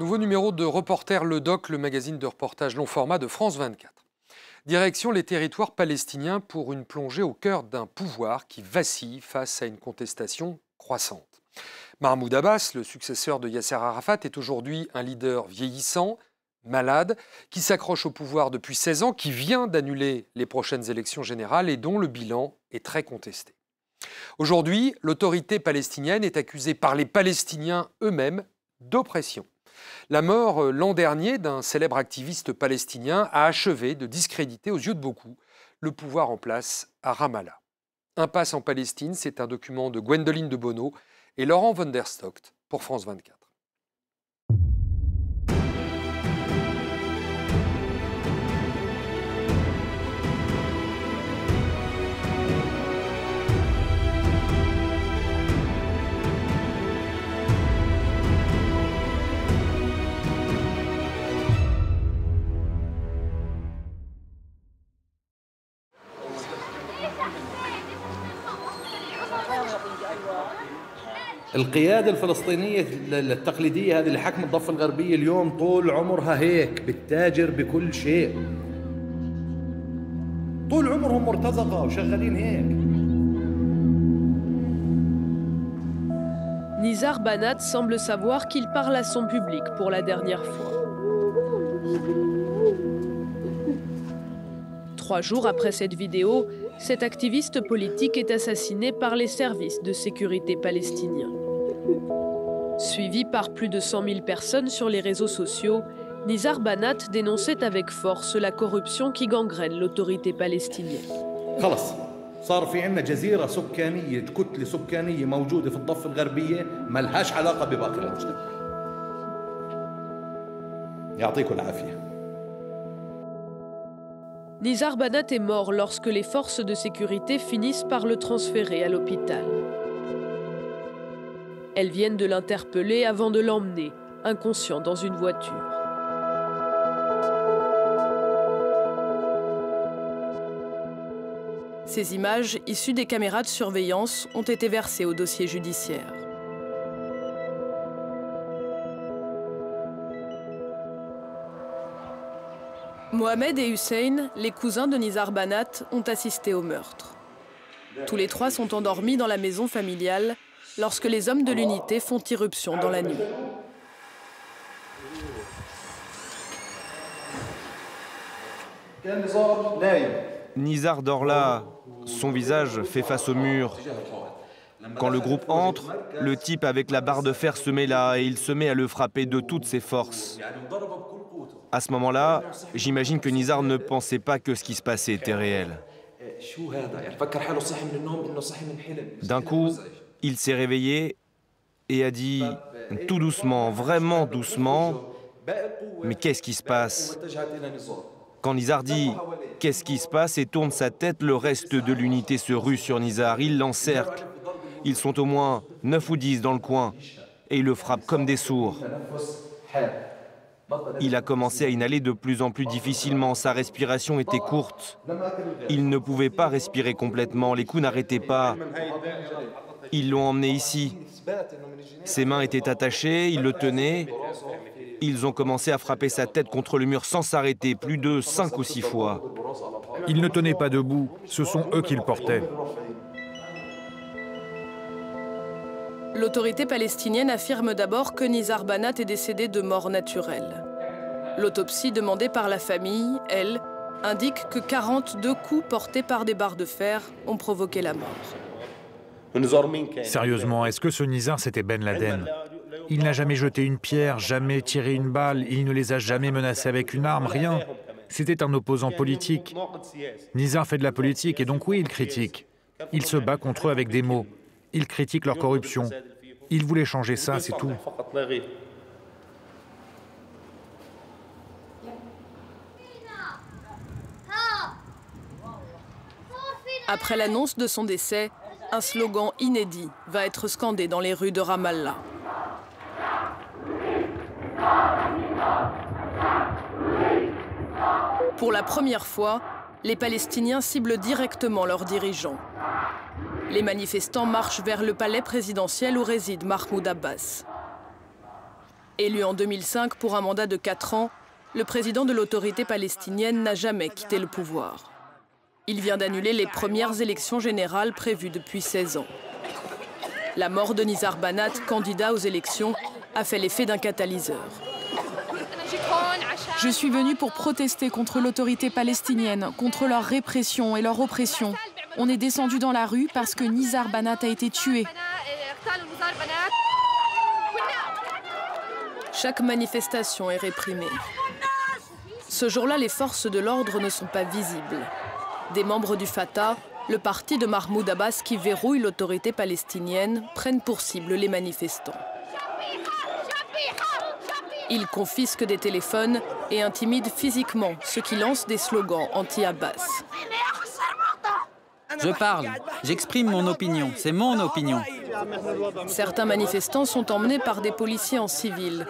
Nouveau numéro de Reporter Le Doc, le magazine de reportage long format de France 24. Direction les territoires palestiniens pour une plongée au cœur d'un pouvoir qui vacille face à une contestation croissante. Mahmoud Abbas, le successeur de Yasser Arafat, est aujourd'hui un leader vieillissant, malade, qui s'accroche au pouvoir depuis 16 ans, qui vient d'annuler les prochaines élections générales et dont le bilan est très contesté. Aujourd'hui, l'autorité palestinienne est accusée par les Palestiniens eux-mêmes d'oppression. La mort euh, l'an dernier d'un célèbre activiste palestinien a achevé de discréditer aux yeux de beaucoup le pouvoir en place à Ramallah. Impasse en Palestine, c'est un document de Gwendoline de Bono et Laurent von der Stocht pour France 24. القيادة الفلسطينية التقليدية هذه اللي حكم الضفة الغربية اليوم طول عمرها هيك بتتاجر بكل شيء طول عمرهم مرتزقة وشغالين هيك Nizar Banat semble savoir qu'il parle à son public pour la dernière fois. Trois jours après cette vidéo, cet activiste politique est assassiné par les services de sécurité palestiniens. Suivi par plus de 100 000 personnes sur les réseaux sociaux, Nizar Banat dénonçait avec force la corruption qui gangrène l'autorité palestinienne. خلص صار في عندنا جزيرة سكانية كتلة سكانية موجودة في الضفة الغربية ما لهاش علاقة بباقي المجتمع يعطيكم العافية Nizar Banat est mort lorsque les forces de sécurité finissent par le transférer à l'hôpital. Elles viennent de l'interpeller avant de l'emmener, inconscient, dans une voiture. Ces images, issues des caméras de surveillance, ont été versées au dossier judiciaire. Mohamed et Hussein, les cousins de Nizar Banat, ont assisté au meurtre. Tous les trois sont endormis dans la maison familiale lorsque les hommes de l'unité font irruption dans la nuit. Nizar dort là, son visage fait face au mur. Quand le groupe entre, le type avec la barre de fer se met là et il se met à le frapper de toutes ses forces. À ce moment-là, j'imagine que Nizar ne pensait pas que ce qui se passait était réel. D'un coup, il s'est réveillé et a dit tout doucement, vraiment doucement, mais qu'est-ce qui se passe? Quand Nizar dit qu'est-ce qui se passe? Et tourne sa tête, le reste de l'unité se rue sur Nizar, il l'encercle. Ils sont au moins 9 ou 10 dans le coin et ils le frappent comme des sourds. Il a commencé à inhaler de plus en plus difficilement, sa respiration était courte. Il ne pouvait pas respirer complètement, les coups n'arrêtaient pas. Ils l'ont emmené ici. Ses mains étaient attachées, ils le tenaient. Ils ont commencé à frapper sa tête contre le mur sans s'arrêter, plus de cinq ou six fois. Il ne tenait pas debout, ce sont eux qui le portaient. L'autorité palestinienne affirme d'abord que Nizar Banat est décédé de mort naturelle. L'autopsie demandée par la famille, elle, indique que 42 coups portés par des barres de fer ont provoqué la mort. Sérieusement, est-ce que ce Nizar c'était Ben Laden? Il n'a jamais jeté une pierre, jamais tiré une balle, il ne les a jamais menacés avec une arme, rien. C'était un opposant politique. Nizar fait de la politique et donc oui, il critique. Il se bat contre eux avec des mots. Il critique leur corruption. Il voulait changer ça, c'est tout. Après l'annonce de son décès, un slogan inédit va être scandé dans les rues de Ramallah. Pour la première fois, les Palestiniens ciblent directement leurs dirigeants. Les manifestants marchent vers le palais présidentiel où réside Mahmoud Abbas. Élu en 2005 pour un mandat de 4 ans, le président de l'autorité palestinienne n'a jamais quitté le pouvoir. Il vient d'annuler les premières élections générales prévues depuis 16 ans. La mort de Nizar Banat, candidat aux élections, a fait l'effet d'un catalyseur. Je suis venu pour protester contre l'autorité palestinienne, contre leur répression et leur oppression. On est descendu dans la rue parce que Nizar Banat a été tué. Chaque manifestation est réprimée. Ce jour-là, les forces de l'ordre ne sont pas visibles. Des membres du Fatah, le parti de Mahmoud Abbas qui verrouille l'autorité palestinienne, prennent pour cible les manifestants. Ils confisquent des téléphones et intimident physiquement ceux qui lancent des slogans anti-Abbas. Je parle, j'exprime mon opinion, c'est mon opinion. Certains manifestants sont emmenés par des policiers en civil.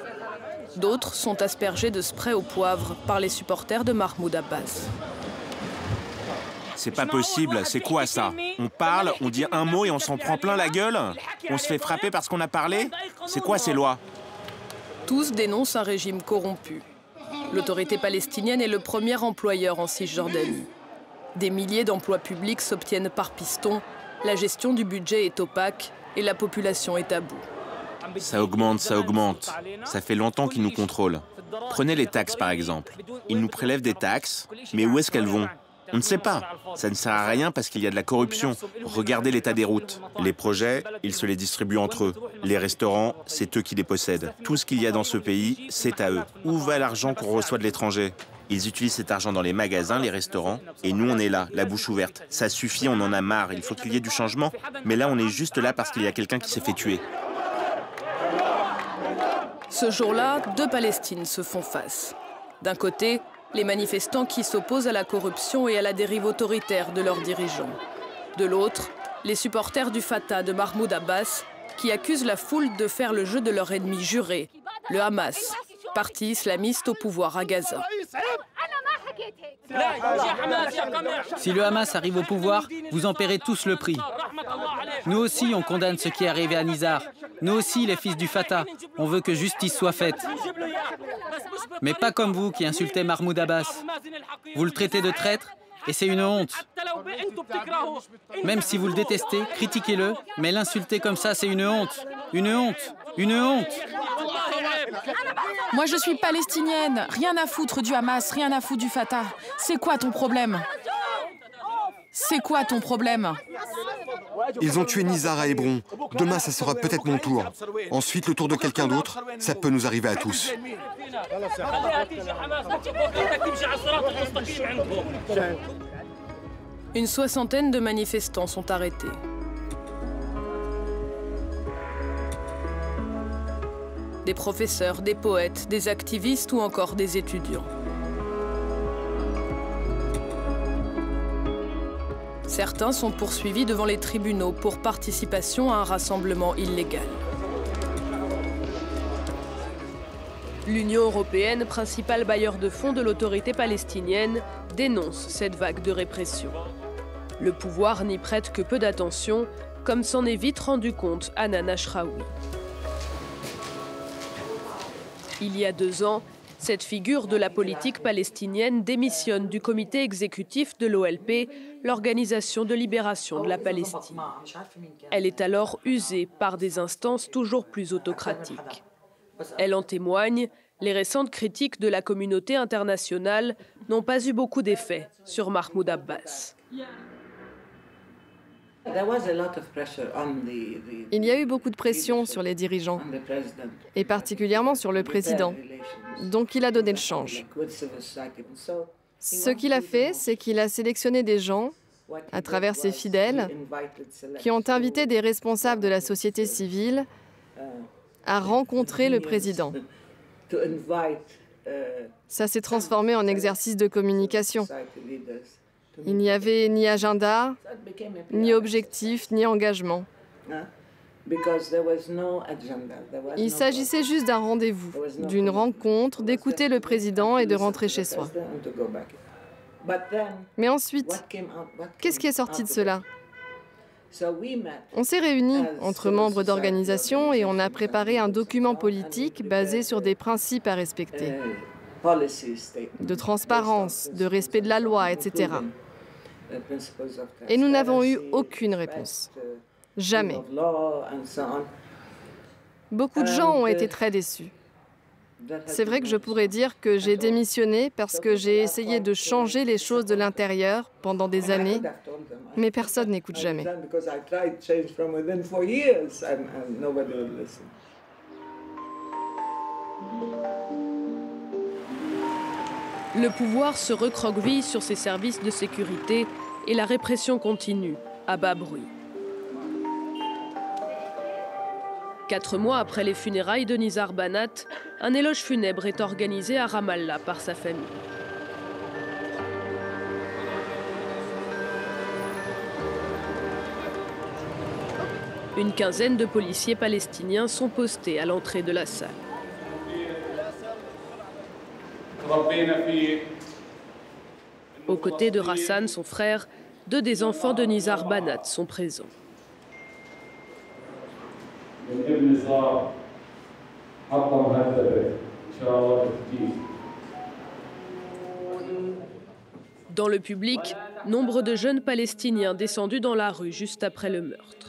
D'autres sont aspergés de spray au poivre par les supporters de Mahmoud Abbas. C'est pas possible, c'est quoi ça? On parle, on dit un mot et on s'en prend plein la gueule? On se fait frapper parce qu'on a parlé? C'est quoi ces lois? Tous dénoncent un régime corrompu. L'autorité palestinienne est le premier employeur en Cisjordanie. Des milliers d'emplois publics s'obtiennent par piston, la gestion du budget est opaque et la population est à bout. Ça augmente, ça augmente. Ça fait longtemps qu'ils nous contrôlent. Prenez les taxes par exemple. Ils nous prélèvent des taxes, mais où est-ce qu'elles vont? On ne sait pas. Ça ne sert à rien parce qu'il y a de la corruption. Regardez l'état des routes. Les projets, ils se les distribuent entre eux. Les restaurants, c'est eux qui les possèdent. Tout ce qu'il y a dans ce pays, c'est à eux. Où va l'argent qu'on reçoit de l'étranger? Ils utilisent cet argent dans les magasins, les restaurants, et nous on est là, la bouche ouverte. Ça suffit, on en a marre, il faut qu'il y ait du changement. Mais là on est juste là parce qu'il y a quelqu'un qui s'est fait tuer. Ce jour-là, deux Palestines se font face. D'un côté, les manifestants qui s'opposent à la corruption et à la dérive autoritaire de leurs dirigeants. De l'autre, les supporters du Fatah de Mahmoud Abbas qui accusent la foule de faire le jeu de leur ennemi juré, le Hamas, parti islamiste au pouvoir à Gaza. Si le Hamas arrive au pouvoir, vous en paierez tous le prix. Nous aussi, on condamne ce qui est arrivé à Nizar. Nous aussi, les fils du Fatah, on veut que justice soit faite. Mais pas comme vous qui insultez Mahmoud Abbas. Vous le traitez de traître et c'est une honte. Même si vous le détestez, critiquez-le, mais l'insulter comme ça, c'est une honte. Une honte. Une honte. Moi, je suis palestinienne. Rien à foutre du Hamas, rien à foutre du Fatah. C'est quoi ton problème? C'est quoi ton problème? Ils ont tué Nizar à Hébron. Demain, ça sera peut-être mon tour. Ensuite, le tour de quelqu'un d'autre. Ça peut nous arriver à tous. Une soixantaine de manifestants sont arrêtés. Des professeurs, des poètes, des activistes ou encore des étudiants. Certains sont poursuivis devant les tribunaux pour participation à un rassemblement illégal. L'Union européenne, principal bailleur de fonds de l'autorité palestinienne, dénonce cette vague de répression. Le pouvoir n'y prête que peu d'attention, comme s'en est vite rendu compte Anan Ashraoui. Il y a deux ans, cette figure de la politique palestinienne démissionne du comité exécutif de l'OLP, l'Organisation de libération de la Palestine. Elle est alors usée par des instances toujours plus autocratiques. Elle en témoigne, les récentes critiques de la communauté internationale n'ont pas eu beaucoup d'effet sur Mahmoud Abbas. Il y a eu beaucoup de pression sur les dirigeants, et particulièrement sur le président. Donc il a donné le change. Ce qu'il a fait, c'est qu'il a sélectionné des gens, à travers ses fidèles, qui ont invité des responsables de la société civile à rencontrer le président. Ça s'est transformé en exercice de communication. Il n'y avait ni agenda, ni objectif, ni engagement. Il s'agissait juste d'un rendez-vous, d'une rencontre, d'écouter le président et de rentrer chez soi. Mais ensuite, qu'est-ce qui est sorti de cela? On s'est réunis entre membres d'organisations et on a préparé un document politique basé sur des principes à respecter, de transparence, de respect de la loi, etc. Et nous n'avons eu aucune réponse. Jamais. Beaucoup de gens ont été très déçus. C'est vrai que je pourrais dire que j'ai démissionné parce que j'ai essayé de changer les choses de l'intérieur pendant des années, mais personne n'écoute jamais. Le pouvoir se recroqueville sur ses services de sécurité et la répression continue, à bas bruit. Quatre mois après les funérailles de Nizar Banat, un éloge funèbre est organisé à Ramallah par sa famille. Une quinzaine de policiers palestiniens sont postés à l'entrée de la salle. Aux côtés de Rassan, son frère, deux des enfants de Nizar Banat sont présents. Dans le public, nombre de jeunes Palestiniens descendus dans la rue juste après le meurtre.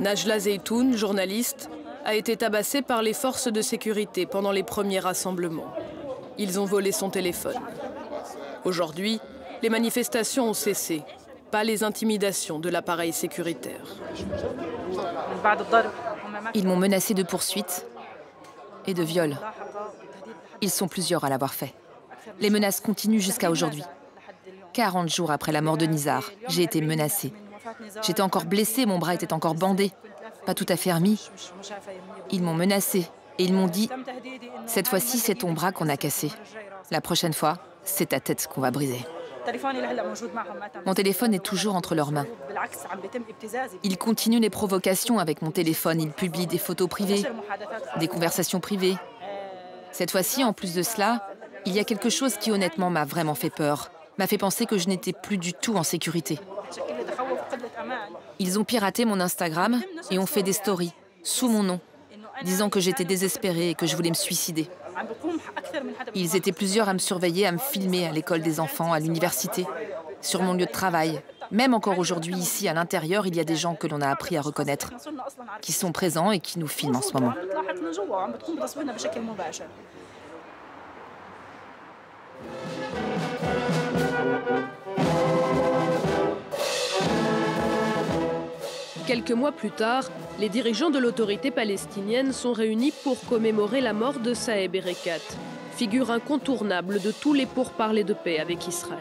Najla Zeytoun, journaliste, a été tabassée par les forces de sécurité pendant les premiers rassemblements. Ils ont volé son téléphone. Aujourd'hui, les manifestations ont cessé, pas les intimidations de l'appareil sécuritaire. Ils m'ont menacé de poursuites et de viol. Ils sont plusieurs à l'avoir fait. Les menaces continuent jusqu'à aujourd'hui. 40 jours après la mort de Nizar, j'ai été menacée. J'étais encore blessée, mon bras était encore bandé, pas tout à fait remis. Ils m'ont menacée et ils m'ont dit Cette fois-ci, c'est ton bras qu'on a cassé. La prochaine fois, c'est ta tête qu'on va briser. Mon téléphone est toujours entre leurs mains. Ils continuent les provocations avec mon téléphone. Ils publient des photos privées, des conversations privées. Cette fois-ci, en plus de cela, il y a quelque chose qui honnêtement m'a vraiment fait peur, m'a fait penser que je n'étais plus du tout en sécurité. Ils ont piraté mon Instagram et ont fait des stories sous mon nom, disant que j'étais désespérée et que je voulais me suicider. Ils étaient plusieurs à me surveiller, à me filmer à l'école des enfants, à l'université, sur mon lieu de travail. Même encore aujourd'hui, ici, à l'intérieur, il y a des gens que l'on a appris à reconnaître, qui sont présents et qui nous filment en ce moment. Quelques mois plus tard, les dirigeants de l'autorité palestinienne sont réunis pour commémorer la mort de Saeb Erekat, figure incontournable de tous les pourparlers de paix avec Israël.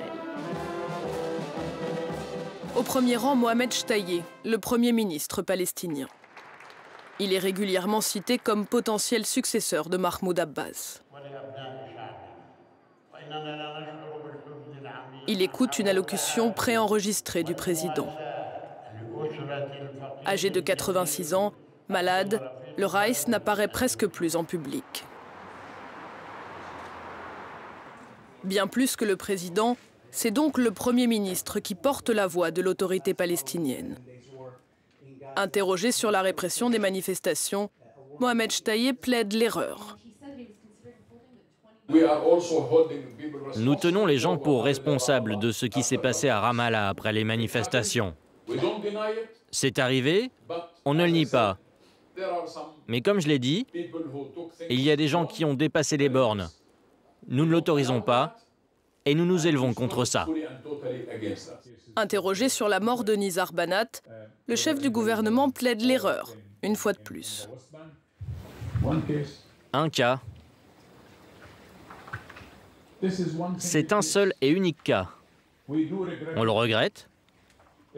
Au premier rang, Mohamed Shtaye, le premier ministre palestinien. Il est régulièrement cité comme potentiel successeur de Mahmoud Abbas. Il écoute une allocution préenregistrée du président. Âgé de 86 ans, malade, le Rice n'apparaît presque plus en public. Bien plus que le président, c'est donc le Premier ministre qui porte la voix de l'autorité palestinienne. Interrogé sur la répression des manifestations, Mohamed Shtaye plaide l'erreur. Nous tenons les gens pour responsables de ce qui s'est passé à Ramallah après les manifestations. C'est arrivé, on ne le nie pas. Mais comme je l'ai dit, il y a des gens qui ont dépassé les bornes. Nous ne l'autorisons pas et nous nous élevons contre ça. Interrogé sur la mort de Nizar Banat, le chef du gouvernement plaide l'erreur, une fois de plus. Un cas. C'est un seul et unique cas. On le regrette,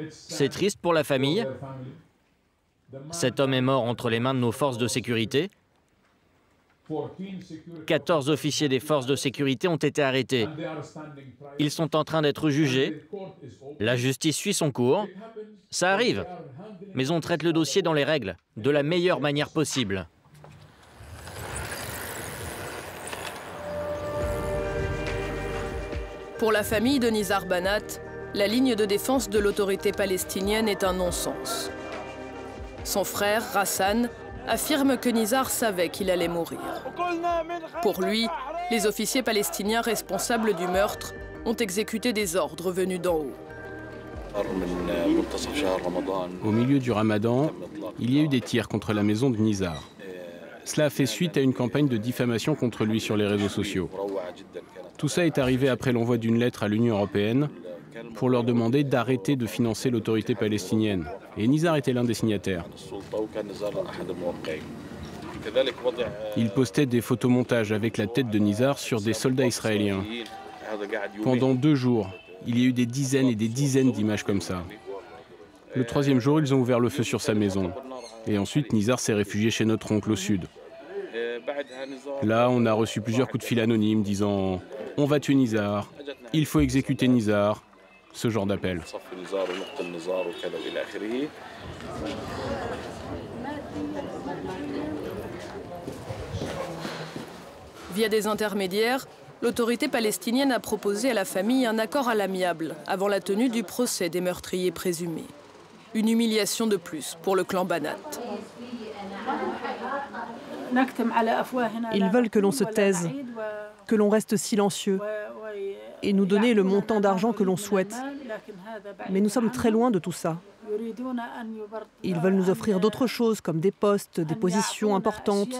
c'est triste pour la famille. Cet homme est mort entre les mains de nos forces de sécurité. 14 officiers des forces de sécurité ont été arrêtés. Ils sont en train d'être jugés. La justice suit son cours. Ça arrive. Mais on traite le dossier dans les règles, de la meilleure manière possible. Pour la famille de Nizar Banat, la ligne de défense de l'autorité palestinienne est un non-sens. Son frère, Rassan, affirme que Nizar savait qu'il allait mourir. Pour lui, les officiers palestiniens responsables du meurtre ont exécuté des ordres venus d'en haut. Au milieu du ramadan, il y a eu des tirs contre la maison de Nizar. Cela a fait suite à une campagne de diffamation contre lui sur les réseaux sociaux. Tout ça est arrivé après l'envoi d'une lettre à l'Union européenne pour leur demander d'arrêter de financer l'autorité palestinienne. Et Nizar était l'un des signataires. Il postait des photomontages avec la tête de Nizar sur des soldats israéliens. Pendant deux jours, il y a eu des dizaines et des dizaines d'images comme ça. Le troisième jour, ils ont ouvert le feu sur sa maison. Et ensuite, Nizar s'est réfugié chez notre oncle au sud. Là, on a reçu plusieurs coups de fil anonymes disant On va tuer Nizar, il faut exécuter Nizar, ce genre d'appel. Via des intermédiaires, l'autorité palestinienne a proposé à la famille un accord à l'amiable avant la tenue du procès des meurtriers présumés. Une humiliation de plus pour le clan Banat. Ils veulent que l'on se taise, que l'on reste silencieux et nous donner le montant d'argent que l'on souhaite. Mais nous sommes très loin de tout ça. Ils veulent nous offrir d'autres choses comme des postes, des positions importantes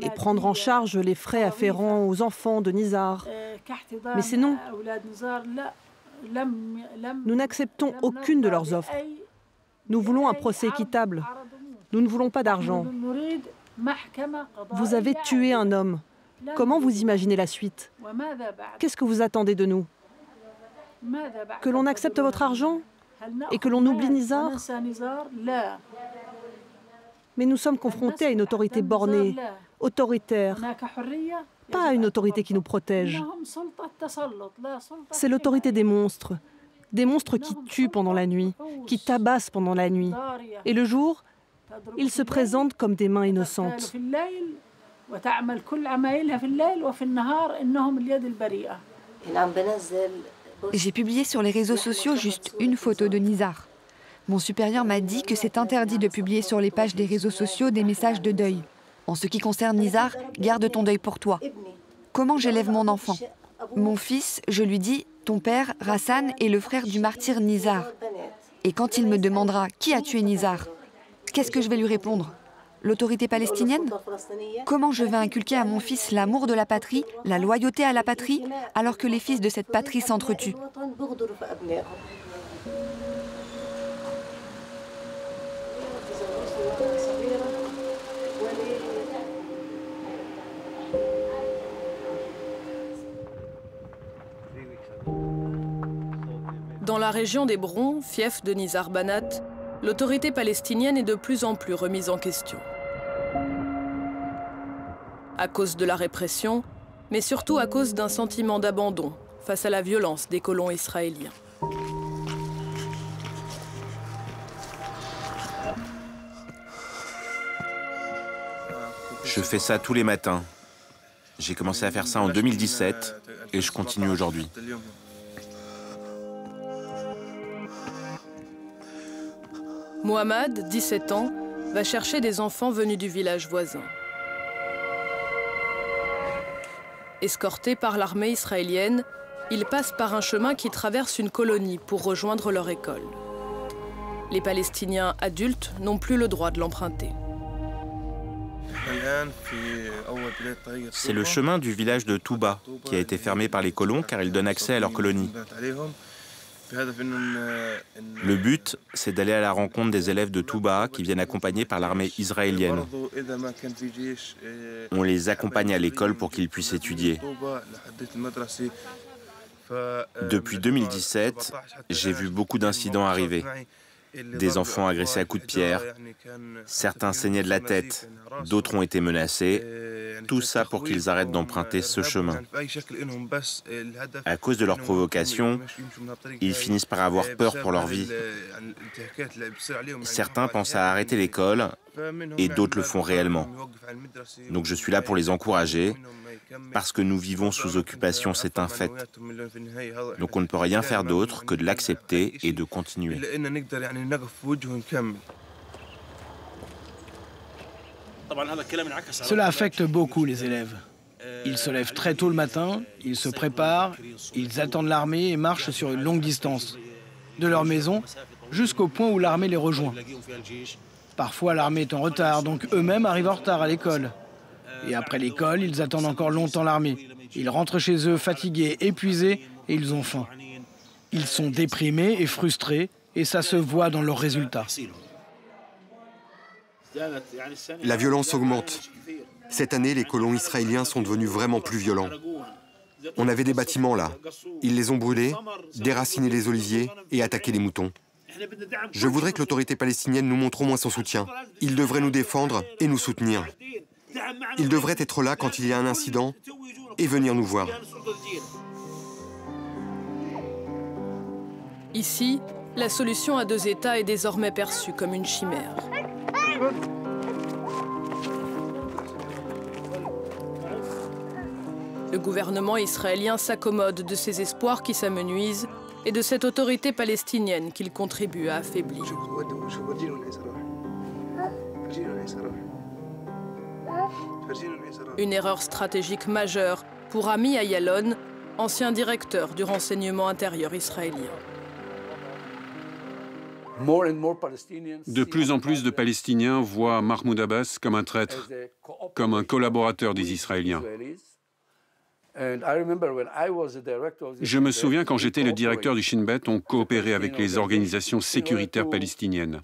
et prendre en charge les frais afférents aux enfants de Nizar. Mais c'est non. Nous n'acceptons aucune de leurs offres. Nous voulons un procès équitable. Nous ne voulons pas d'argent. Vous avez tué un homme. Comment vous imaginez la suite? Qu'est-ce que vous attendez de nous? Que l'on accepte votre argent et que l'on oublie Nizar? Mais nous sommes confrontés à une autorité bornée, autoritaire, pas à une autorité qui nous protège. C'est l'autorité des monstres, des monstres qui tuent pendant la nuit, qui tabassent pendant la nuit. Et le jour, ils se présentent comme des mains innocentes. J'ai publié sur les réseaux sociaux juste une photo de Nizar. Mon supérieur m'a dit que c'est interdit de publier sur les pages des réseaux sociaux des messages de deuil. En ce qui concerne Nizar, garde ton deuil pour toi. Comment j'élève mon enfant? Mon fils, je lui dis, ton père, Rassan, est le frère du martyr Nizar. Et quand il me demandera qui a tué Nizar, qu'est-ce que je vais lui répondre? L'autorité palestinienne Comment je vais inculquer à mon fils l'amour de la patrie, la loyauté à la patrie, alors que les fils de cette patrie s'entretuent Dans la région d'Hébron, fief de Nizar Banat, l'autorité palestinienne est de plus en plus remise en question. À cause de la répression, mais surtout à cause d'un sentiment d'abandon face à la violence des colons israéliens. Je fais ça tous les matins. J'ai commencé à faire ça en 2017 et je continue aujourd'hui. Mohamed, 17 ans, va chercher des enfants venus du village voisin. Escortés par l'armée israélienne, ils passent par un chemin qui traverse une colonie pour rejoindre leur école. Les Palestiniens adultes n'ont plus le droit de l'emprunter. C'est le chemin du village de Touba qui a été fermé par les colons car il donne accès à leur colonie. Le but, c'est d'aller à la rencontre des élèves de Touba qui viennent accompagnés par l'armée israélienne. On les accompagne à l'école pour qu'ils puissent étudier. Depuis 2017, j'ai vu beaucoup d'incidents arriver. Des enfants agressés à coups de pierre, certains saignaient de la tête, d'autres ont été menacés, Tout ça pour qu'ils arrêtent d'emprunter ce chemin. À cause de leurs provocations, ils finissent par avoir peur pour leur vie. Certains pensent à arrêter l'école et d'autres le font réellement. Donc je suis là pour les encourager parce que nous vivons sous occupation, c'est un fait. Donc on ne peut rien faire d'autre que de l'accepter et de continuer. Cela affecte beaucoup les élèves. Ils se lèvent très tôt le matin, ils se préparent, ils attendent l'armée et marchent sur une longue distance, de leur maison jusqu'au point où l'armée les rejoint. Parfois l'armée est en retard, donc eux-mêmes arrivent en retard à l'école. Et après l'école, ils attendent encore longtemps l'armée. Ils rentrent chez eux fatigués, épuisés, et ils ont faim. Ils sont déprimés et frustrés, et ça se voit dans leurs résultats. La violence augmente. Cette année, les colons israéliens sont devenus vraiment plus violents. On avait des bâtiments là. Ils les ont brûlés, déraciné les oliviers et attaqué les moutons. Je voudrais que l'autorité palestinienne nous montre au moins son soutien. Il devrait nous défendre et nous soutenir. Il devrait être là quand il y a un incident et venir nous voir. Ici, la solution à deux États est désormais perçue comme une chimère. Le gouvernement israélien s'accommode de ces espoirs qui s'amenuisent et de cette autorité palestinienne qu'il contribue à affaiblir. Une erreur stratégique majeure pour Ami Ayalon, ancien directeur du renseignement intérieur israélien. De plus en plus de Palestiniens voient Mahmoud Abbas comme un traître, comme un collaborateur des Israéliens. Je me souviens quand j'étais le directeur du Shin Bet, on coopérait avec les organisations sécuritaires palestiniennes.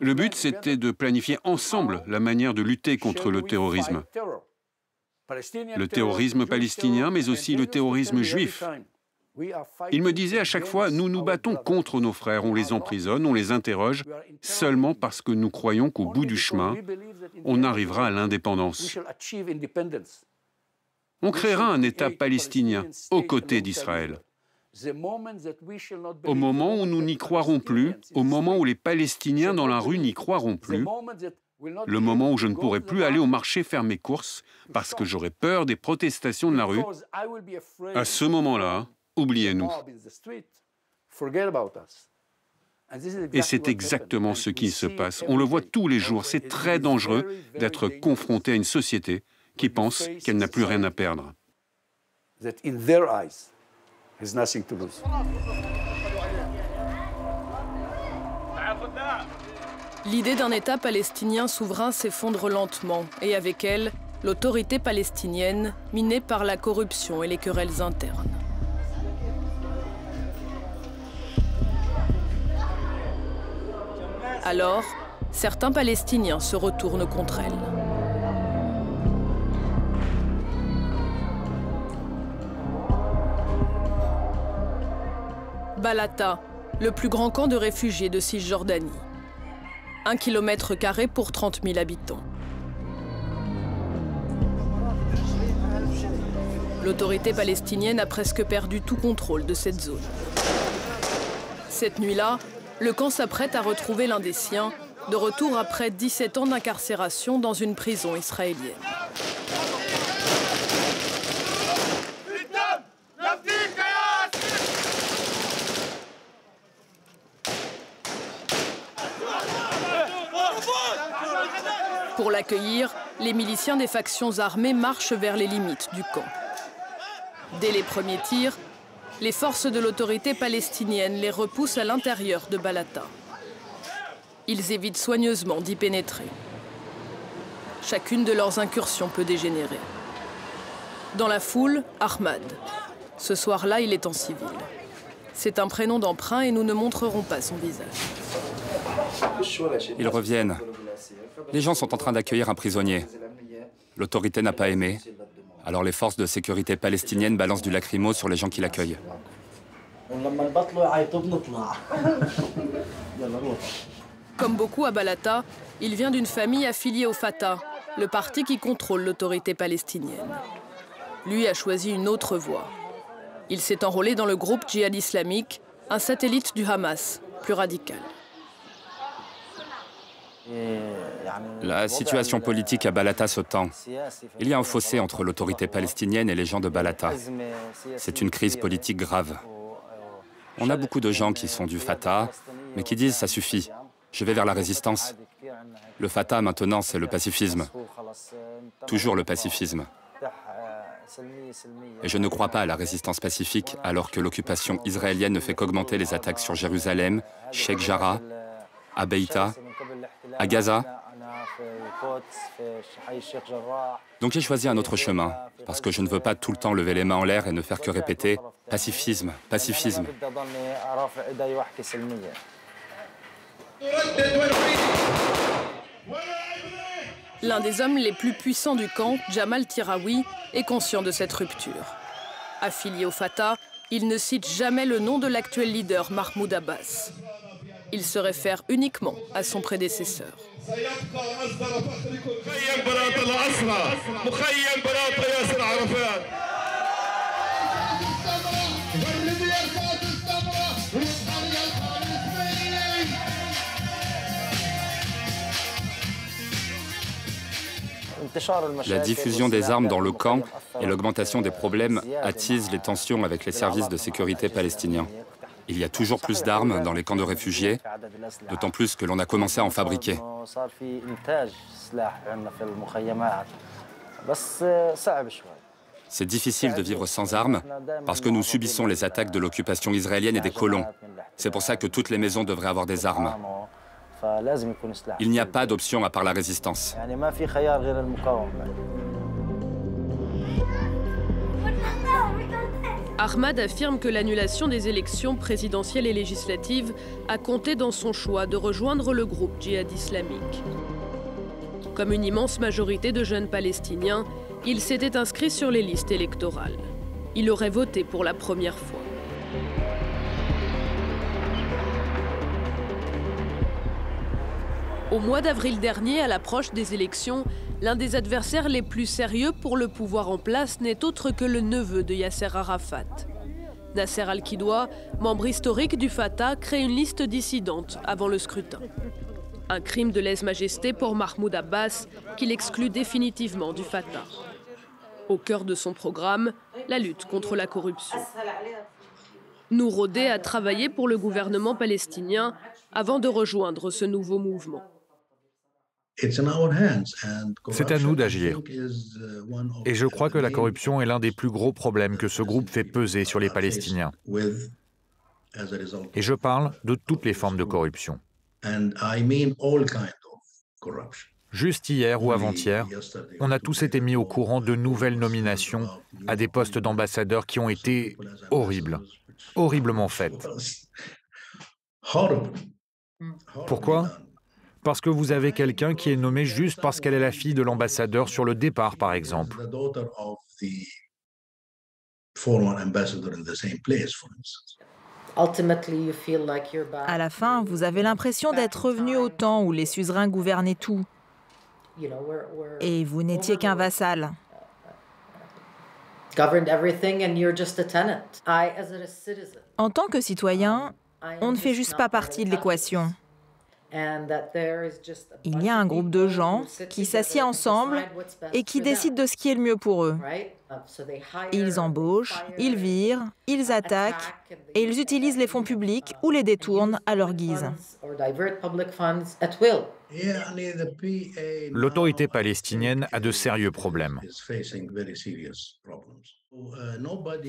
Le but, c'était de planifier ensemble la manière de lutter contre le terrorisme. Le terrorisme palestinien, mais aussi le terrorisme juif. Il me disait à chaque fois, nous nous battons contre nos frères, on les emprisonne, on les interroge, seulement parce que nous croyons qu'au bout du chemin, on arrivera à l'indépendance. On créera un État palestinien aux côtés d'Israël. Au moment où nous n'y croirons plus, au moment où les Palestiniens dans la rue n'y croiront plus, le moment où je ne pourrai plus aller au marché faire mes courses parce que j'aurai peur des protestations de la rue, à ce moment-là, oubliez-nous. Et c'est exactement ce qui se passe. On le voit tous les jours. C'est très dangereux d'être confronté à une société qui pense qu'elle n'a plus rien à perdre. L'idée d'un État palestinien souverain s'effondre lentement, et avec elle, l'autorité palestinienne, minée par la corruption et les querelles internes. Alors, certains Palestiniens se retournent contre elle. Balata, le plus grand camp de réfugiés de Cisjordanie. Un kilomètre carré pour 30 000 habitants. L'autorité palestinienne a presque perdu tout contrôle de cette zone. Cette nuit-là, le camp s'apprête à retrouver l'un des siens, de retour après 17 ans d'incarcération dans une prison israélienne. Pour l'accueillir, les miliciens des factions armées marchent vers les limites du camp. Dès les premiers tirs, les forces de l'autorité palestinienne les repoussent à l'intérieur de Balata. Ils évitent soigneusement d'y pénétrer. Chacune de leurs incursions peut dégénérer. Dans la foule, Ahmad. Ce soir-là, il est en civil. C'est un prénom d'emprunt et nous ne montrerons pas son visage. Ils reviennent. Les gens sont en train d'accueillir un prisonnier. L'autorité n'a pas aimé. Alors les forces de sécurité palestiniennes balancent du lacrymo sur les gens qui l'accueillent. Comme beaucoup à Balata, il vient d'une famille affiliée au Fatah, le parti qui contrôle l'autorité palestinienne. Lui a choisi une autre voie. Il s'est enrôlé dans le groupe djihad islamique, un satellite du Hamas, plus radical. La situation politique à Balata se tend. Il y a un fossé entre l'autorité palestinienne et les gens de Balata. C'est une crise politique grave. On a beaucoup de gens qui sont du Fatah, mais qui disent ça suffit, je vais vers la résistance. Le Fatah maintenant, c'est le pacifisme. Toujours le pacifisme. Et je ne crois pas à la résistance pacifique alors que l'occupation israélienne ne fait qu'augmenter les attaques sur Jérusalem, Sheikh Jarrah, à à Gaza. Donc j'ai choisi un autre chemin, parce que je ne veux pas tout le temps lever les mains en l'air et ne faire que répéter pacifisme, pacifisme. L'un des hommes les plus puissants du camp, Jamal Tiraoui, est conscient de cette rupture. Affilié au Fatah, il ne cite jamais le nom de l'actuel leader Mahmoud Abbas. Il se réfère uniquement à son prédécesseur. La diffusion des armes dans le camp et l'augmentation des problèmes attisent les tensions avec les services de sécurité palestiniens. Il y a toujours plus d'armes dans les camps de réfugiés, d'autant plus que l'on a commencé à en fabriquer. C'est difficile de vivre sans armes parce que nous subissons les attaques de l'occupation israélienne et des colons. C'est pour ça que toutes les maisons devraient avoir des armes. Il n'y a pas d'option à part la résistance. Ahmad affirme que l'annulation des élections présidentielles et législatives a compté dans son choix de rejoindre le groupe djihad islamique. Comme une immense majorité de jeunes Palestiniens, il s'était inscrit sur les listes électorales. Il aurait voté pour la première fois. Au mois d'avril dernier, à l'approche des élections, l'un des adversaires les plus sérieux pour le pouvoir en place n'est autre que le neveu de Yasser Arafat. Nasser al-Kidwa, membre historique du Fatah, crée une liste dissidente avant le scrutin. Un crime de lèse-majesté pour Mahmoud Abbas, qu'il exclut définitivement du Fatah. Au cœur de son programme, la lutte contre la corruption. Nourodé a travaillé pour le gouvernement palestinien avant de rejoindre ce nouveau mouvement. C'est à nous d'agir. Et je crois que la corruption est l'un des plus gros problèmes que ce groupe fait peser sur les Palestiniens. Et je parle de toutes les formes de corruption. Juste hier ou avant-hier, on a tous été mis au courant de nouvelles nominations à des postes d'ambassadeurs qui ont été horribles, horriblement faites. Pourquoi? Parce que vous avez quelqu'un qui est nommé juste parce qu'elle est la fille de l'ambassadeur sur le départ, par exemple. À la fin, vous avez l'impression d'être revenu au temps où les suzerains gouvernaient tout. Et vous n'étiez qu'un vassal. En tant que citoyen, on ne fait juste pas partie de l'équation. Il y a un groupe de gens qui s'assiedent ensemble et qui décident de ce qui est le mieux pour eux. Ils embauchent, ils virent, ils attaquent et ils utilisent les fonds publics ou les détournent à leur guise. L'autorité palestinienne a de sérieux problèmes.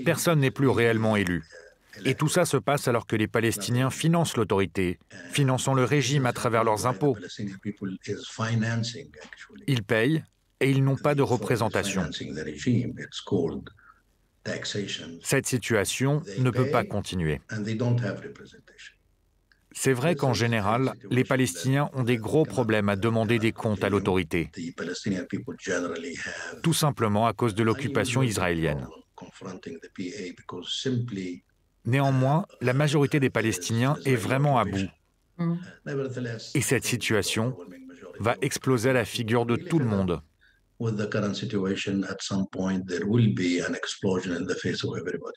Personne n'est plus réellement élu. Et tout ça se passe alors que les Palestiniens financent l'autorité, finançant le régime à travers leurs impôts. Ils payent et ils n'ont pas de représentation. Cette situation ne peut pas continuer. C'est vrai qu'en général, les Palestiniens ont des gros problèmes à demander des comptes à l'autorité, tout simplement à cause de l'occupation israélienne. Néanmoins, la majorité des Palestiniens est vraiment à bout. Et cette situation va exploser à la figure de tout le monde. with the current situation, at some point there will be an explosion in the face of everybody.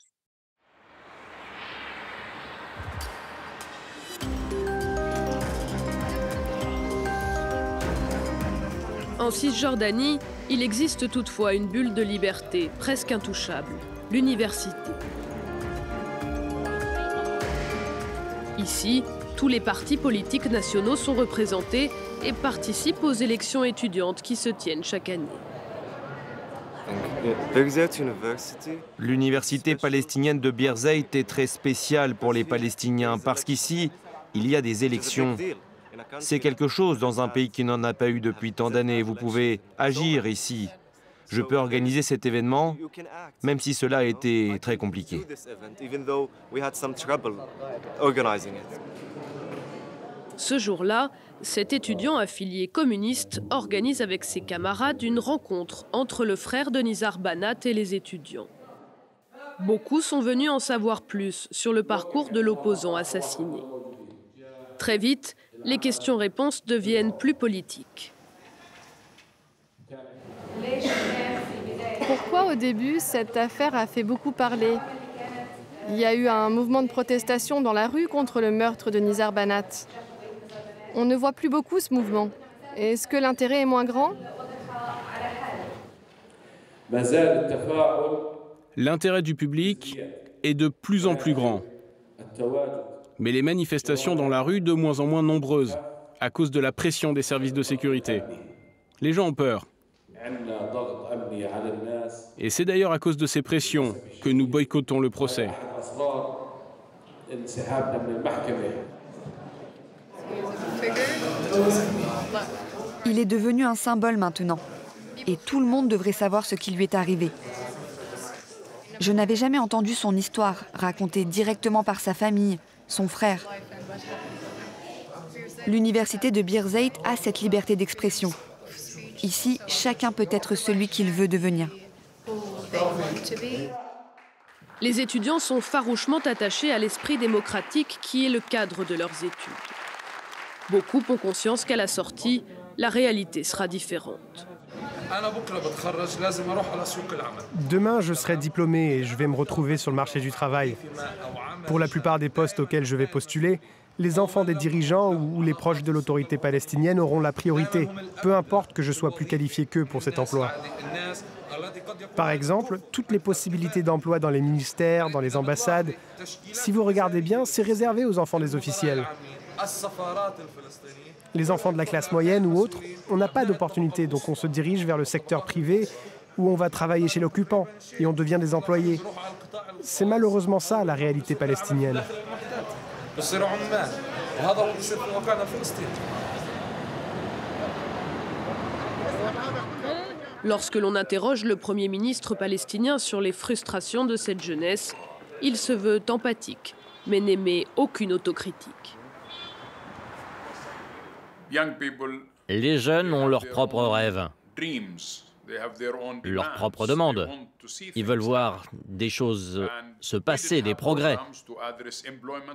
En Cisjordanie, il existe toutefois une bulle de liberté presque intouchable, l'université. Ici, tous les partis politiques nationaux sont représentés et participent aux élections étudiantes qui se tiennent chaque année. L'université palestinienne de Birzeit est très spéciale pour les Palestiniens parce qu'ici, il y a des élections. C'est quelque chose dans un pays qui n'en a pas eu depuis tant d'années. Vous pouvez agir ici. Je peux organiser cet événement, même si cela a été très compliqué. Ce jour-là, cet étudiant affilié communiste organise avec ses camarades une rencontre entre le frère de Nizar Banat et les étudiants. Beaucoup sont venus en savoir plus sur le parcours de l'opposant assassiné. Très vite, les questions-réponses deviennent plus politiques. Pourquoi au début cette affaire a fait beaucoup parler? Il y a eu un mouvement de protestation dans la rue contre le meurtre de Nizar Banat. On ne voit plus beaucoup ce mouvement. Est-ce que l'intérêt est moins grand? L'intérêt du public est de plus en plus grand. Mais les manifestations dans la rue de moins en moins nombreuses à cause de la pression des services de sécurité. Les gens ont peur. Et c'est d'ailleurs à cause de ces pressions que nous boycottons le procès. Il est devenu un symbole maintenant. Et tout le monde devrait savoir ce qui lui est arrivé. Je n'avais jamais entendu son histoire racontée directement par sa famille, son frère. L'université de Birzeit a cette liberté d'expression. Ici, chacun peut être celui qu'il veut devenir. Les étudiants sont farouchement attachés à l'esprit démocratique qui est le cadre de leurs études. Beaucoup ont conscience qu'à la sortie, la réalité sera différente. Demain, je serai diplômé et je vais me retrouver sur le marché du travail. Pour la plupart des postes auxquels je vais postuler, les enfants des dirigeants ou les proches de l'autorité palestinienne auront la priorité, peu importe que je sois plus qualifié qu'eux pour cet emploi. Par exemple, toutes les possibilités d'emploi dans les ministères, dans les ambassades, si vous regardez bien, c'est réservé aux enfants des officiels. Les enfants de la classe moyenne ou autres, on n'a pas d'opportunité, donc on se dirige vers le secteur privé où on va travailler chez l'occupant et on devient des employés. C'est malheureusement ça la réalité palestinienne. Lorsque l'on interroge le Premier ministre palestinien sur les frustrations de cette jeunesse, il se veut empathique, mais n'émet aucune autocritique. Les jeunes ont leurs propres rêves, leurs propres demandes. Ils veulent voir des choses se passer, des progrès.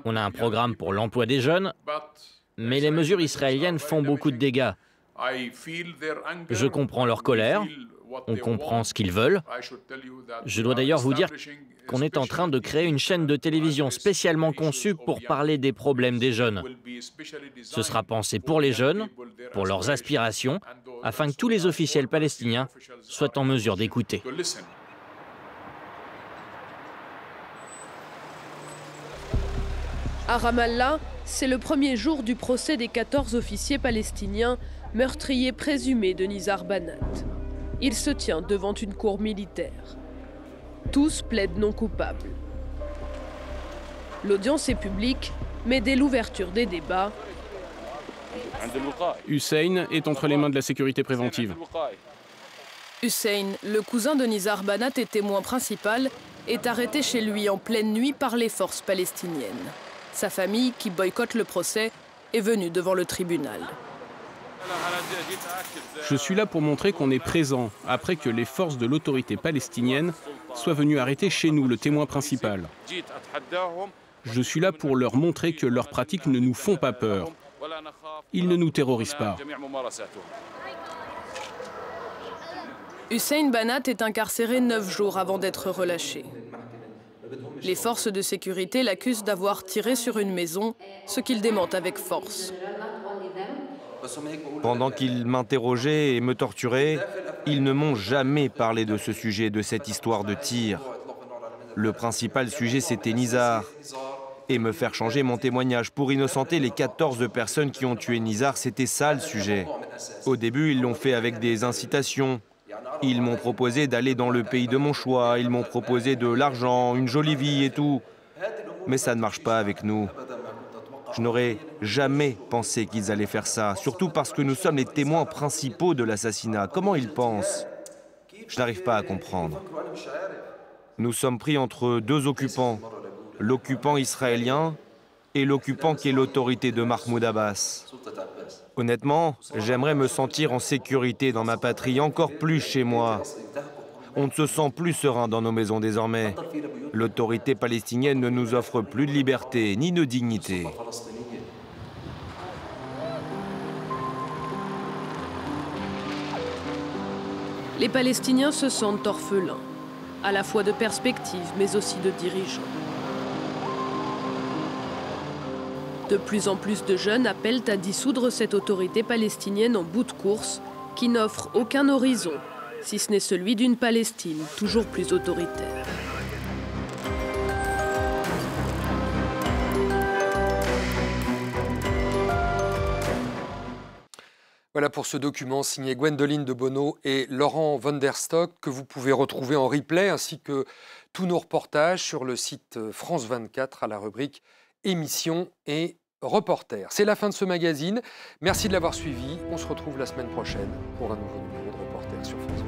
On a un programme pour l'emploi des jeunes, mais les mesures israéliennes font beaucoup de dégâts. Je comprends leur colère, on comprend ce qu'ils veulent. Je dois d'ailleurs vous dire qu'on est en train de créer une chaîne de télévision spécialement conçue pour parler des problèmes des jeunes. Ce sera pensé pour les jeunes, pour leurs aspirations, afin que tous les officiels palestiniens soient en mesure d'écouter. À Ramallah, c'est le premier jour du procès des 14 officiers palestiniens meurtriers présumés de Nizar Banat. Il se tient devant une cour militaire. Tous plaident non coupables. L'audience est publique, mais dès l'ouverture des débats, Hussein est entre les mains de la sécurité préventive. Hussein, le cousin de Nizar Banat et témoin principal, est arrêté chez lui en pleine nuit par les forces palestiniennes. Sa famille, qui boycotte le procès, est venue devant le tribunal. Je suis là pour montrer qu'on est présent après que les forces de l'autorité palestinienne soient venues arrêter chez nous le témoin principal. Je suis là pour leur montrer que leurs pratiques ne nous font pas peur. Ils ne nous terrorisent pas. Hussein Banat est incarcéré neuf jours avant d'être relâché. Les forces de sécurité l'accusent d'avoir tiré sur une maison, ce qu'il démente avec force. Pendant qu'ils m'interrogeaient et me torturaient, ils ne m'ont jamais parlé de ce sujet, de cette histoire de tir. Le principal sujet, c'était Nizar. Et me faire changer mon témoignage pour innocenter les 14 personnes qui ont tué Nizar, c'était ça le sujet. Au début, ils l'ont fait avec des incitations. Ils m'ont proposé d'aller dans le pays de mon choix, ils m'ont proposé de l'argent, une jolie vie et tout. Mais ça ne marche pas avec nous. Je n'aurais jamais pensé qu'ils allaient faire ça, surtout parce que nous sommes les témoins principaux de l'assassinat. Comment ils pensent? Je n'arrive pas à comprendre. Nous sommes pris entre deux occupants, l'occupant israélien et l'occupant qui est l'autorité de Mahmoud Abbas. Honnêtement, j'aimerais me sentir en sécurité dans ma patrie, encore plus chez moi. On ne se sent plus serein dans nos maisons désormais. L'autorité palestinienne ne nous offre plus de liberté ni de dignité. Les Palestiniens se sentent orphelins, à la fois de perspectives mais aussi de dirigeants. De plus en plus de jeunes appellent à dissoudre cette autorité palestinienne en bout de course qui n'offre aucun horizon, si ce n'est celui d'une Palestine toujours plus autoritaire. Voilà pour ce document signé Gwendoline de Bono et Laurent von der Stock que vous pouvez retrouver en replay ainsi que tous nos reportages sur le site France 24 à la rubrique émissions et reporters. C'est la fin de ce magazine. Merci de l'avoir suivi. On se retrouve la semaine prochaine pour un nouveau numéro de reporter sur France 24.